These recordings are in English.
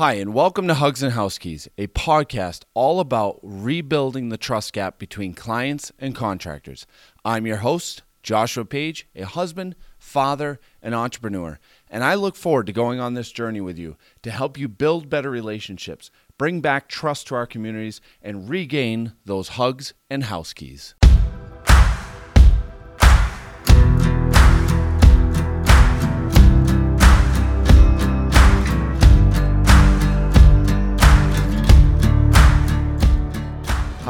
Hi, and welcome to Hugs and House Keys, a podcast all about rebuilding the trust gap between clients and contractors. I'm your host, Joshua Page, a husband, father, and entrepreneur, and I look forward to going on this journey with you to help you build better relationships, bring back trust to our communities, and regain those hugs and house keys.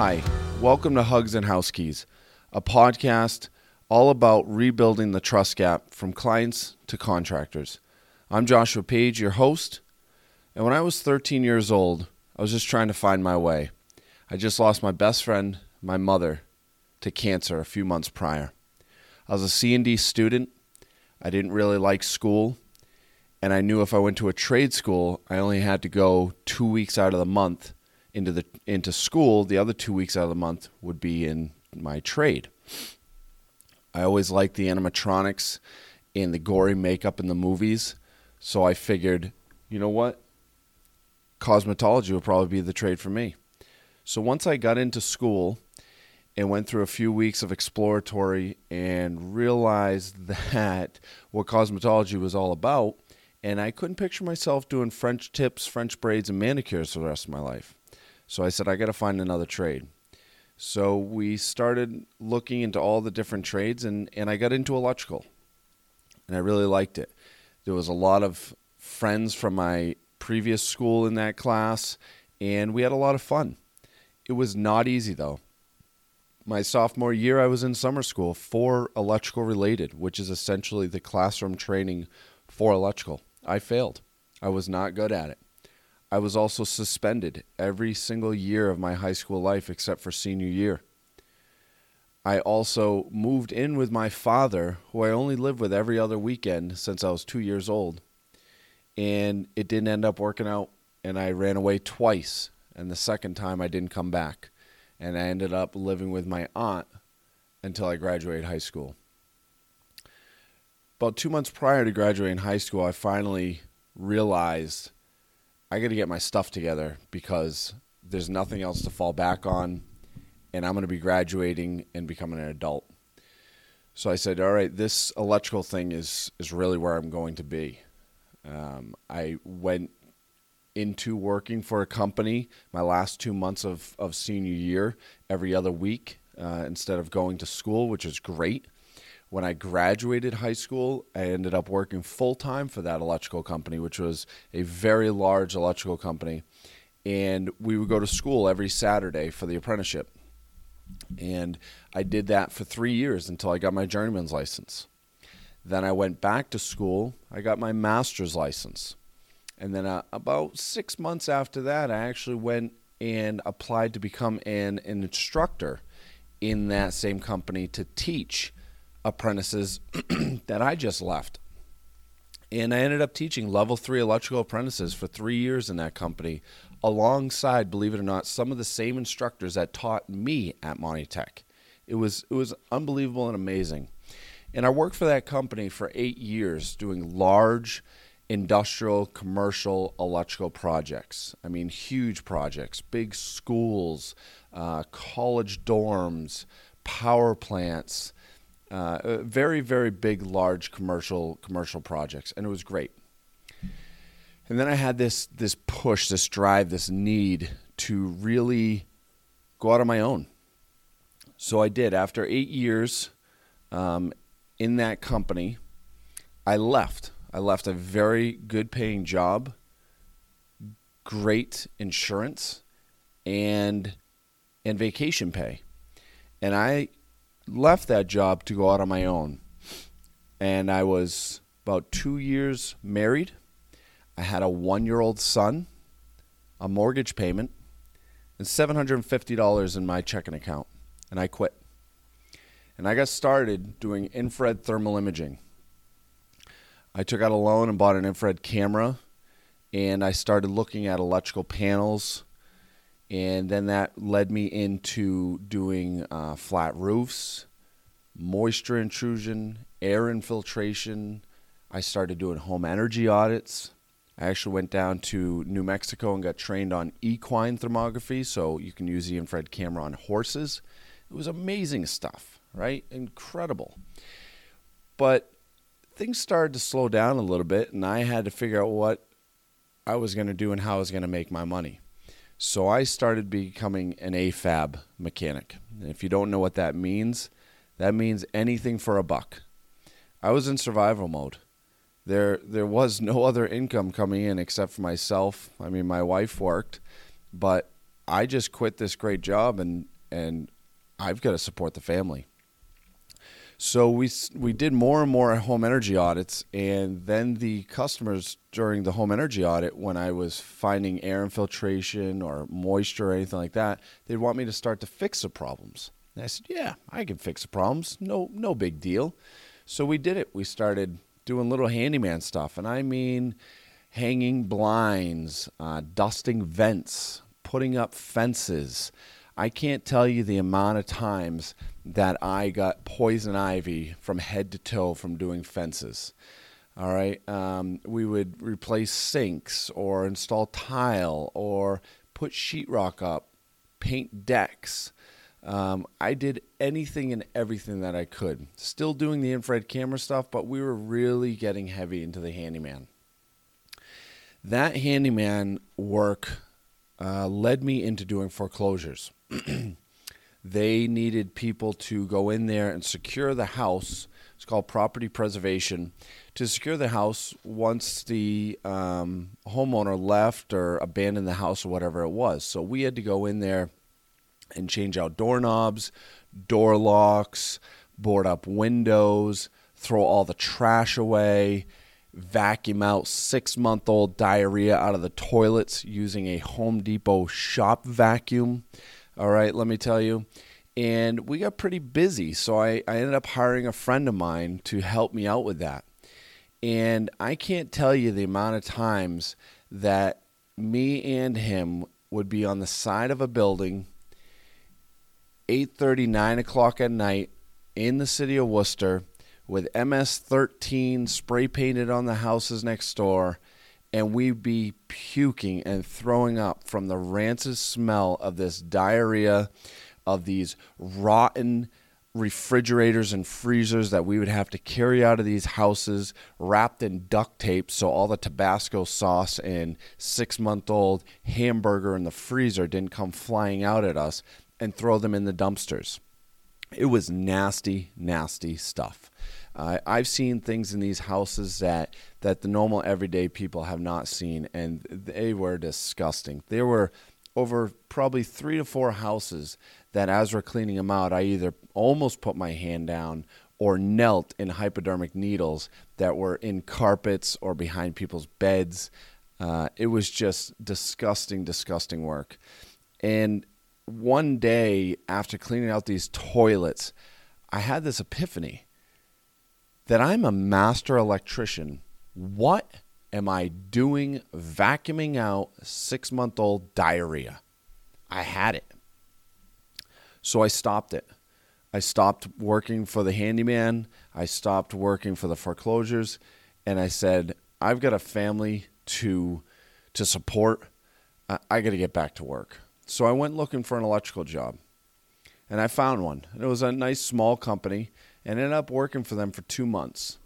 Hi, welcome to Hugs and House Keys, a podcast all about rebuilding the trust gap from clients to contractors. I'm Joshua Page, your host, and when I was 13 years old, I was just trying to find my way. I just lost my best friend, my mother, to cancer a few months prior. I was a C&D student. I didn't really like school, and I knew if I went to a trade school, I only had to go 2 weeks out of the month into the into school, the other two weeks out of the month would be in my trade. I always liked the animatronics and the gory makeup in the movies, so I figured, you know what? Cosmetology would probably be the trade for me. So once I got into school and went through a few weeks of exploratory and realized that what cosmetology was all about, and I couldn't picture myself doing French tips, French braids, and manicures for the rest of my life. So I said, I got to find another trade. So we started looking into all the different trades, and, and I got into electrical. And I really liked it. There was a lot of friends from my previous school in that class, and we had a lot of fun. It was not easy, though. My sophomore year, I was in summer school for electrical related, which is essentially the classroom training for electrical. I failed. I was not good at it. I was also suspended every single year of my high school life except for senior year. I also moved in with my father, who I only lived with every other weekend since I was two years old. And it didn't end up working out, and I ran away twice. And the second time, I didn't come back. And I ended up living with my aunt until I graduated high school. About two months prior to graduating high school, I finally realized I got to get my stuff together because there's nothing else to fall back on, and I'm going to be graduating and becoming an adult. So I said, all right, this electrical thing is is really where I'm going to be. Um, I went into working for a company my last two months of, of senior year every other week uh, instead of going to school, which is great. When I graduated high school, I ended up working full time for that electrical company, which was a very large electrical company. And we would go to school every Saturday for the apprenticeship. And I did that for three years until I got my journeyman's license. Then I went back to school. I got my master's license. And then uh, about six months after that, I actually went and applied to become an, an instructor in that same company to teach apprentices that I just left. And I ended up teaching level three electrical apprentices for three years in that company, alongside, believe it or not, some of the same instructors that taught me at Monty Tech. It was it was unbelievable and amazing. And I worked for that company for eight years doing large industrial, commercial, electrical projects. I mean, huge projects, big schools, uh, college dorms, power plants, uh, very very big large commercial commercial projects and it was great. And then i had this this push this drive this need to really go out on my own. So i did. After eight years um, in that company i left. I left a very good paying job great insurance and and vacation pay. And i left that job to go out on my own. And I was about two years married. I had a one year old son, a mortgage payment, and $750 in my checking account. And I quit. And I got started doing infrared thermal imaging. I took out a loan and bought an infrared camera, and I started looking at electrical panels and then that led me into doing uh, flat roofs, moisture intrusion, air infiltration. I started doing home energy audits. I actually went down to New Mexico and got trained on equine thermography, so you can use the infrared camera on horses. It was amazing stuff, right? Incredible. But things started to slow down a little bit, and I had to figure out what I was going to do and how I was going to make my money. So I started becoming an AFAB mechanic. And if you don't know what that means, that means anything for a buck. I was in survival mode. There there was no other income coming in except for myself. I mean, my wife worked, but I just quit this great job and and I've got to support the family. So we we did more and more home energy audits, and then the customers during the home energy audit, when I was finding air infiltration or moisture or anything like that, they'd want me to start to fix the problems. And I said, "Yeah, I can fix the problems. No, no big deal." So we did it. We started doing little handyman stuff, and I mean, hanging blinds, uh, dusting vents, putting up fences. I can't tell you the amount of times that I got poison ivy from head to toe from doing fences. All right. Um, we would replace sinks or install tile or put sheetrock up, paint decks. Um, I did anything and everything that I could. Still doing the infrared camera stuff, but we were really getting heavy into the handyman. That handyman work uh, led me into doing foreclosures. they needed people to go in there and secure the house. It's called property preservation. To secure the house once the um, homeowner left or abandoned the house or whatever it was. So we had to go in there and change out doorknobs, door locks, board up windows, throw all the trash away, vacuum out six month old diarrhea out of the toilets using a Home Depot shop vacuum. All right, let me tell you. And we got pretty busy. So I, I ended up hiring a friend of mine to help me out with that. And I can't tell you the amount of times that me and him would be on the side of a building 8.30 9 o'clock at night in the city of worcester with ms-13 spray painted on the houses next door and we'd be puking and throwing up from the rancid smell of this diarrhea, of these rotten refrigerators and freezers that we would have to carry out of these houses wrapped in duct tape so all the Tabasco sauce and six month old hamburger in the freezer didn't come flying out at us and throw them in the dumpsters. It was nasty, nasty stuff. Uh, I've seen things in these houses that that the normal everyday people have not seen, and they were disgusting. There were over probably three to four houses that, as we're cleaning them out, I either almost put my hand down or knelt in hypodermic needles that were in carpets or behind people's beds. Uh, it was just disgusting, disgusting work. And one day after cleaning out these toilets, I had this epiphany that I'm a master electrician. What am I doing vacuuming out six month old diarrhea? I had it. So I stopped it. I stopped working for the handyman. I stopped working for the foreclosures. And I said, I've got a family to, to support. I, I got to get back to work. So I went looking for an electrical job. And I found one. It was a nice small company and ended up working for them for two months.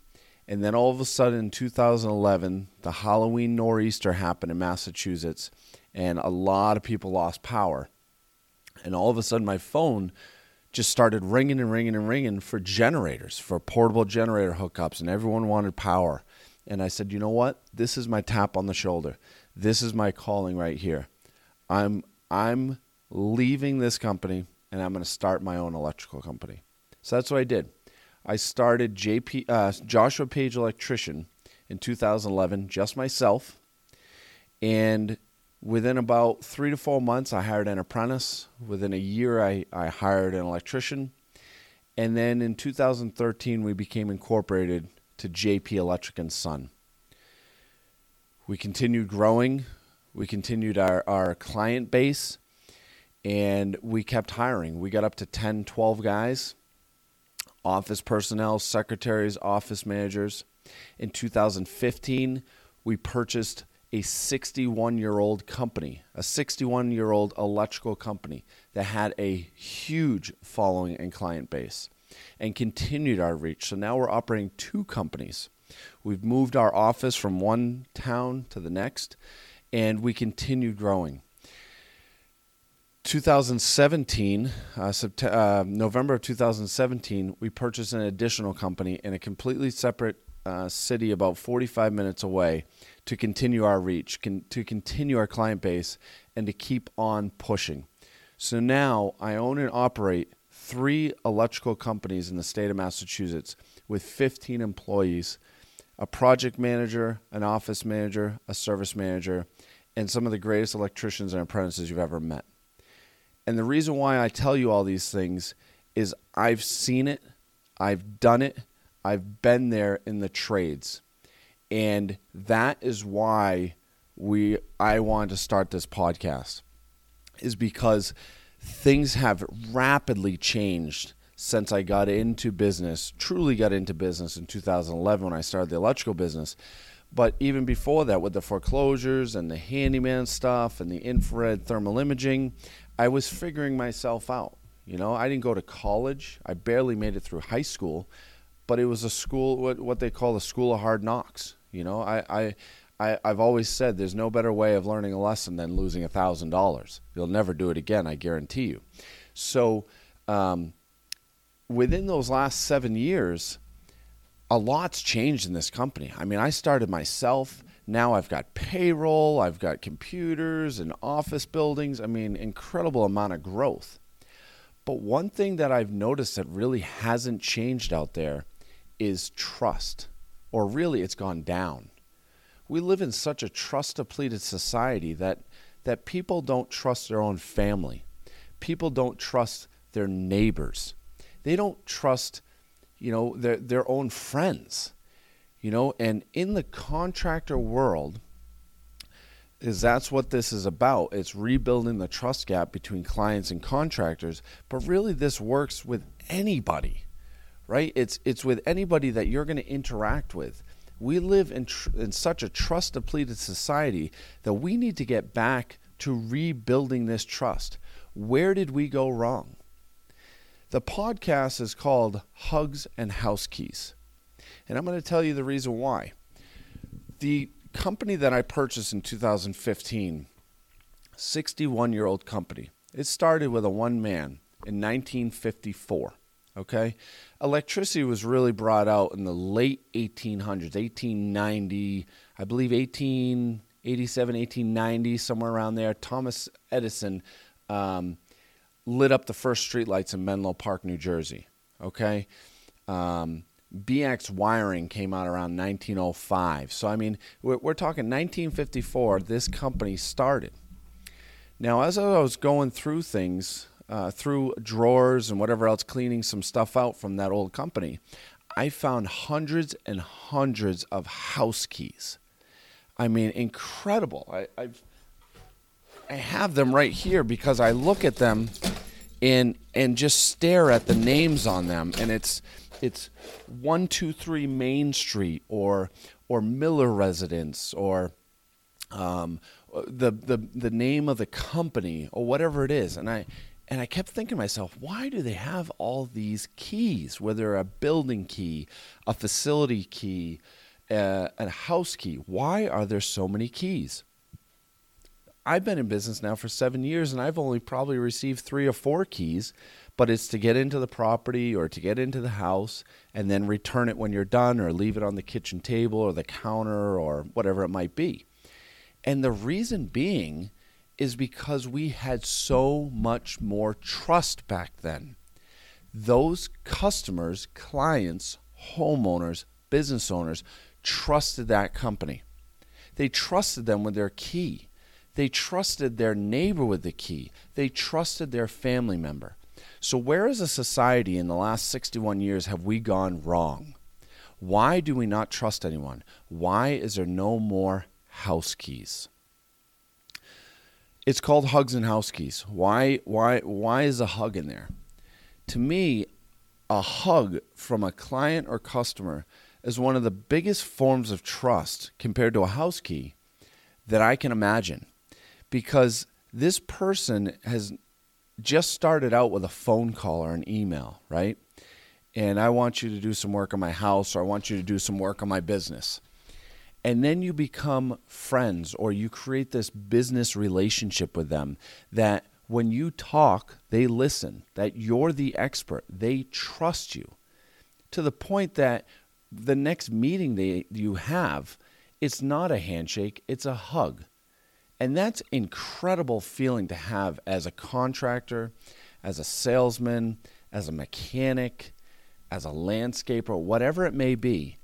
And then all of a sudden in 2011, the Halloween nor'easter happened in Massachusetts, and a lot of people lost power. And all of a sudden, my phone just started ringing and ringing and ringing for generators, for portable generator hookups, and everyone wanted power. And I said, you know what? This is my tap on the shoulder. This is my calling right here. I'm I'm leaving this company and I'm going to start my own electrical company. So that's what I did. I started JP uh, Joshua Page Electrician in 2011, just myself, and within about three to four months, I hired an apprentice. Within a year, I, I hired an electrician, and then in 2013, we became incorporated to JP Electric and Son. We continued growing. We continued our, our client base and we kept hiring. We got up to 10, 12 guys office personnel, secretaries, office managers. In 2015, we purchased a 61 year old company, a 61 year old electrical company that had a huge following and client base and continued our reach. So now we're operating two companies. We've moved our office from one town to the next, and we continue growing. 2017, uh, uh, November of 2017, we purchased an additional company in a completely separate uh, city about 45 minutes away to continue our reach, con- to continue our client base, and to keep on pushing. So now I own and operate three electrical companies in the state of Massachusetts with 15 employees a project manager, an office manager, a service manager, and some of the greatest electricians and apprentices you've ever met. And the reason why I tell you all these things is I've seen it, I've done it, I've been there in the trades. And that is why we I wanted to start this podcast is because things have rapidly changed since I got into business, truly got into business in 2011 when I started the electrical business. But even before that, with the foreclosures and the handyman stuff and the infrared thermal imaging, I was figuring myself out. You know, I didn't go to college. I barely made it through high school, but it was a school, what, what they call a school of hard knocks. You know, I, I, I, I've always said there's no better way of learning a lesson than losing a thousand dollars. You'll never do it again, I guarantee you. So, um, within those last seven years, a lot's changed in this company. I mean, I started myself. Now I've got payroll, I've got computers and office buildings. I mean, incredible amount of growth. But one thing that I've noticed that really hasn't changed out there is trust, or really, it's gone down we live in such a trust depleted society that that people don't trust their own family. People don't trust their neighbors. They don't trust, you know, their their own friends. You know, and in the contractor world, is that's what this is about. It's rebuilding the trust gap between clients and contractors, but really this works with anybody. Right? It's it's with anybody that you're going to interact with we live in, tr- in such a trust depleted society that we need to get back to rebuilding this trust. Where did we go wrong? The podcast is called Hugs and House Keys. And I'm going to tell you the reason why. The company that I purchased in 2015, 61 year old company, it started with a one man in 1954. Okay, electricity was really brought out in the late 1800s, 1890, I believe 1887, 1890, somewhere around there. Thomas Edison um, lit up the first streetlights in Menlo Park, New Jersey. Okay, um, BX wiring came out around 1905. So I mean, we're, we're talking 1954. This company started. Now, as I was going through things uh, through drawers and whatever else, cleaning some stuff out from that old company, I found hundreds and hundreds of house keys. I mean, incredible. I, I've I have them right here because I look at them and and just stare at the names on them, and it's it's one two three Main Street or or Miller Residence or um, the the the name of the company or whatever it is, and I and I kept thinking to myself, why do they have all these keys? Whether a building key, a facility key, uh, a house key. Why are there so many keys? I've been in business now for seven years and I've only probably received three or four keys, but it's to get into the property or to get into the house and then return it when you're done or leave it on the kitchen table or the counter or whatever it might be. And the reason being is because we had so much more trust back then. Those customers, clients, homeowners, business owners trusted that company. They trusted them with their key. They trusted their neighbor with the key. They trusted their family member. So, where as a society in the last 61 years have we gone wrong? Why do we not trust anyone? Why is there no more house keys? It's called hugs and house keys. Why why why is a hug in there? To me, a hug from a client or customer is one of the biggest forms of trust compared to a house key that I can imagine because this person has just started out with a phone call or an email, right? And I want you to do some work on my house or I want you to do some work on my business. And then you become friends or you create this business relationship with them that when you talk, they listen, that you're the expert, they trust you to the point that the next meeting they, you have, it's not a handshake, it's a hug. And that's incredible feeling to have as a contractor, as a salesman, as a mechanic, as a landscaper, whatever it may be.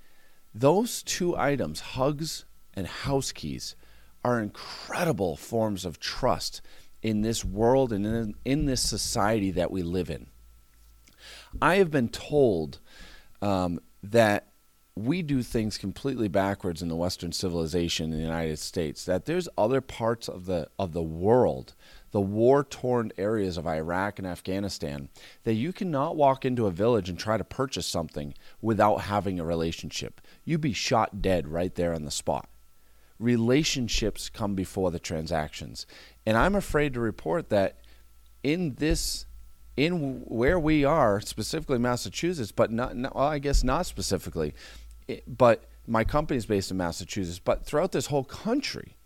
Those two items, hugs and house keys, are incredible forms of trust in this world and in, in this society that we live in. I have been told um, that we do things completely backwards in the Western civilization in the United States. That there's other parts of the of the world, the war-torn areas of Iraq and Afghanistan, that you cannot walk into a village and try to purchase something without having a relationship. You'd be shot dead right there on the spot. Relationships come before the transactions, and I'm afraid to report that in this in where we are, specifically Massachusetts, but not, well, I guess not specifically, but my company is based in Massachusetts, but throughout this whole country,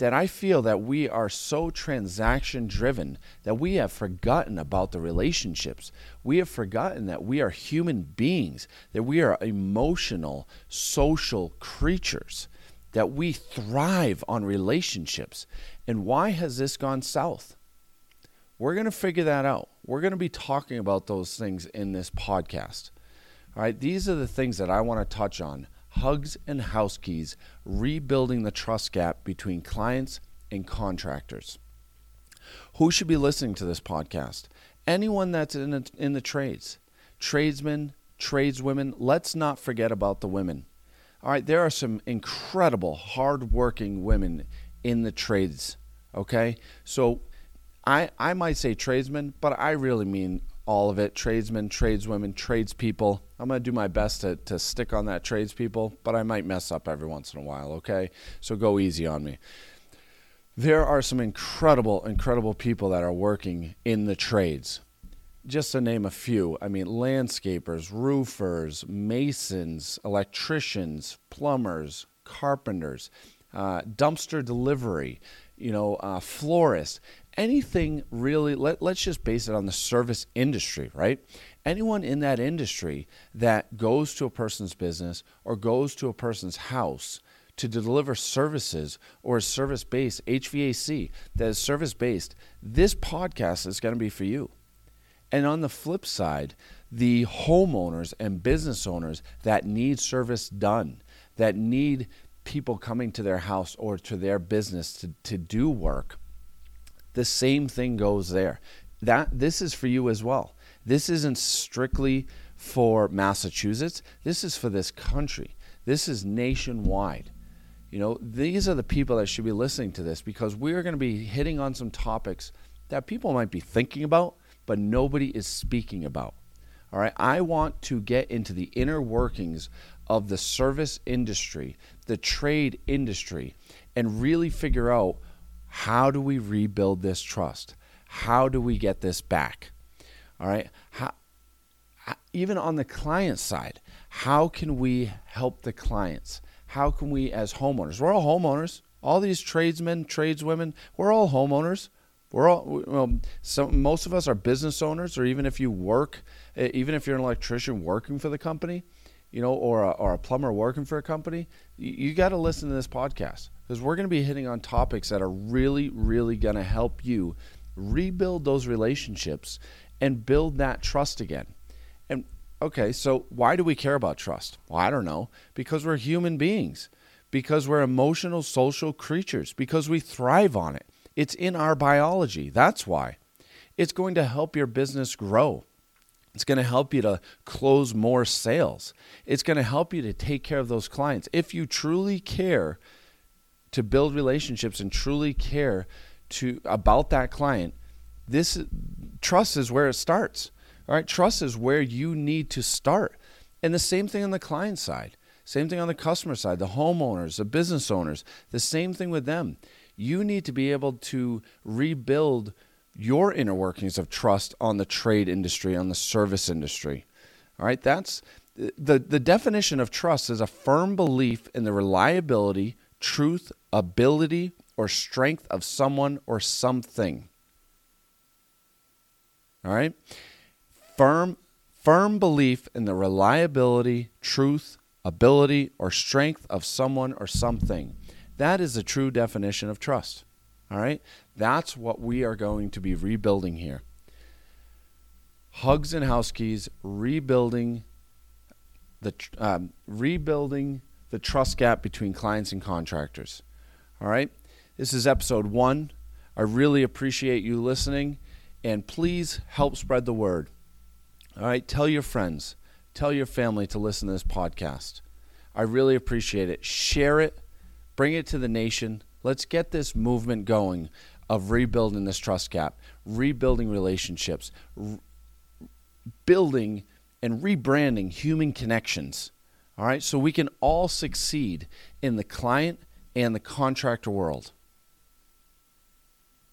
that I feel that we are so transaction driven that we have forgotten about the relationships. We have forgotten that we are human beings, that we are emotional, social creatures, that we thrive on relationships. And why has this gone south? We're going to figure that out. We're going to be talking about those things in this podcast. All right, these are the things that I want to touch on hugs and house keys, rebuilding the trust gap between clients and contractors. Who should be listening to this podcast? Anyone that's in, a, in the trades, tradesmen, tradeswomen. Let's not forget about the women. All right, there are some incredible, hardworking women in the trades. Okay, so I I might say tradesmen, but I really mean all of it tradesmen, tradeswomen, tradespeople. I'm going to do my best to, to stick on that tradespeople, but I might mess up every once in a while, okay? So go easy on me. There are some incredible, incredible people that are working in the trades. Just to name a few, I mean, landscapers, roofers, masons, electricians, plumbers, carpenters, uh, dumpster delivery, you know, uh, florists anything really let, let's just base it on the service industry right anyone in that industry that goes to a person's business or goes to a person's house to deliver services or a service based HVAC that is service based, this podcast is going to be for you. And on the flip side, the homeowners and business owners that need service done, that need people coming to their house or to their business to, to do work, the same thing goes there. That this is for you as well. This isn't strictly for Massachusetts. This is for this country. This is nationwide. You know, these are the people that should be listening to this because we're going to be hitting on some topics that people might be thinking about, but nobody is speaking about. All right. I want to get into the inner workings of the service industry, the trade industry, and really figure out how do we rebuild this trust? How do we get this back? All right. How, uh, even on the client side, how can we help the clients? How can we, as homeowners, we're all homeowners. All these tradesmen, tradeswomen, we're all homeowners. We're all, well, some, most of us are business owners, or even if you work, uh, even if you're an electrician working for the company, you know, or a, or a plumber working for a company, you, got to listen to this podcast because we're going to be hitting on topics that are really, really going to help you rebuild those relationships and build that trust again. And okay, so why do we care about trust? Well, I don't know. Because we're human beings, because we're emotional, social creatures, because we thrive on it. It's in our biology. That's why. It's going to help your business grow. It's going to help you to close more sales. It's going to help you to take care of those clients. If you truly care to build relationships and truly care to about that client, this trust is where it starts. All right, trust is where you need to start. And the same thing on the client side. Same thing on the customer side, the homeowners, the business owners, the same thing with them. You need to be able to rebuild your inner workings of trust on the trade industry, on the service industry. All right, that's the, the definition of trust is a firm belief in the reliability, truth, ability, or strength of someone or something. All right? Firm firm belief in the reliability, truth, ability, or strength of someone or something. That is the true definition of trust. All right? That's what we are going to be rebuilding here. Hugs and House Keys rebuilding the um, rebuilding the trust gap between clients and contractors. All right? This is episode 1. I really appreciate you listening and please help spread the word. All right, tell your friends, tell your family to listen to this podcast. I really appreciate it. Share it, bring it to the nation. Let's get this movement going of rebuilding this trust gap, rebuilding relationships, r- building and rebranding human connections. All right, so we can all succeed in the client and the contractor world.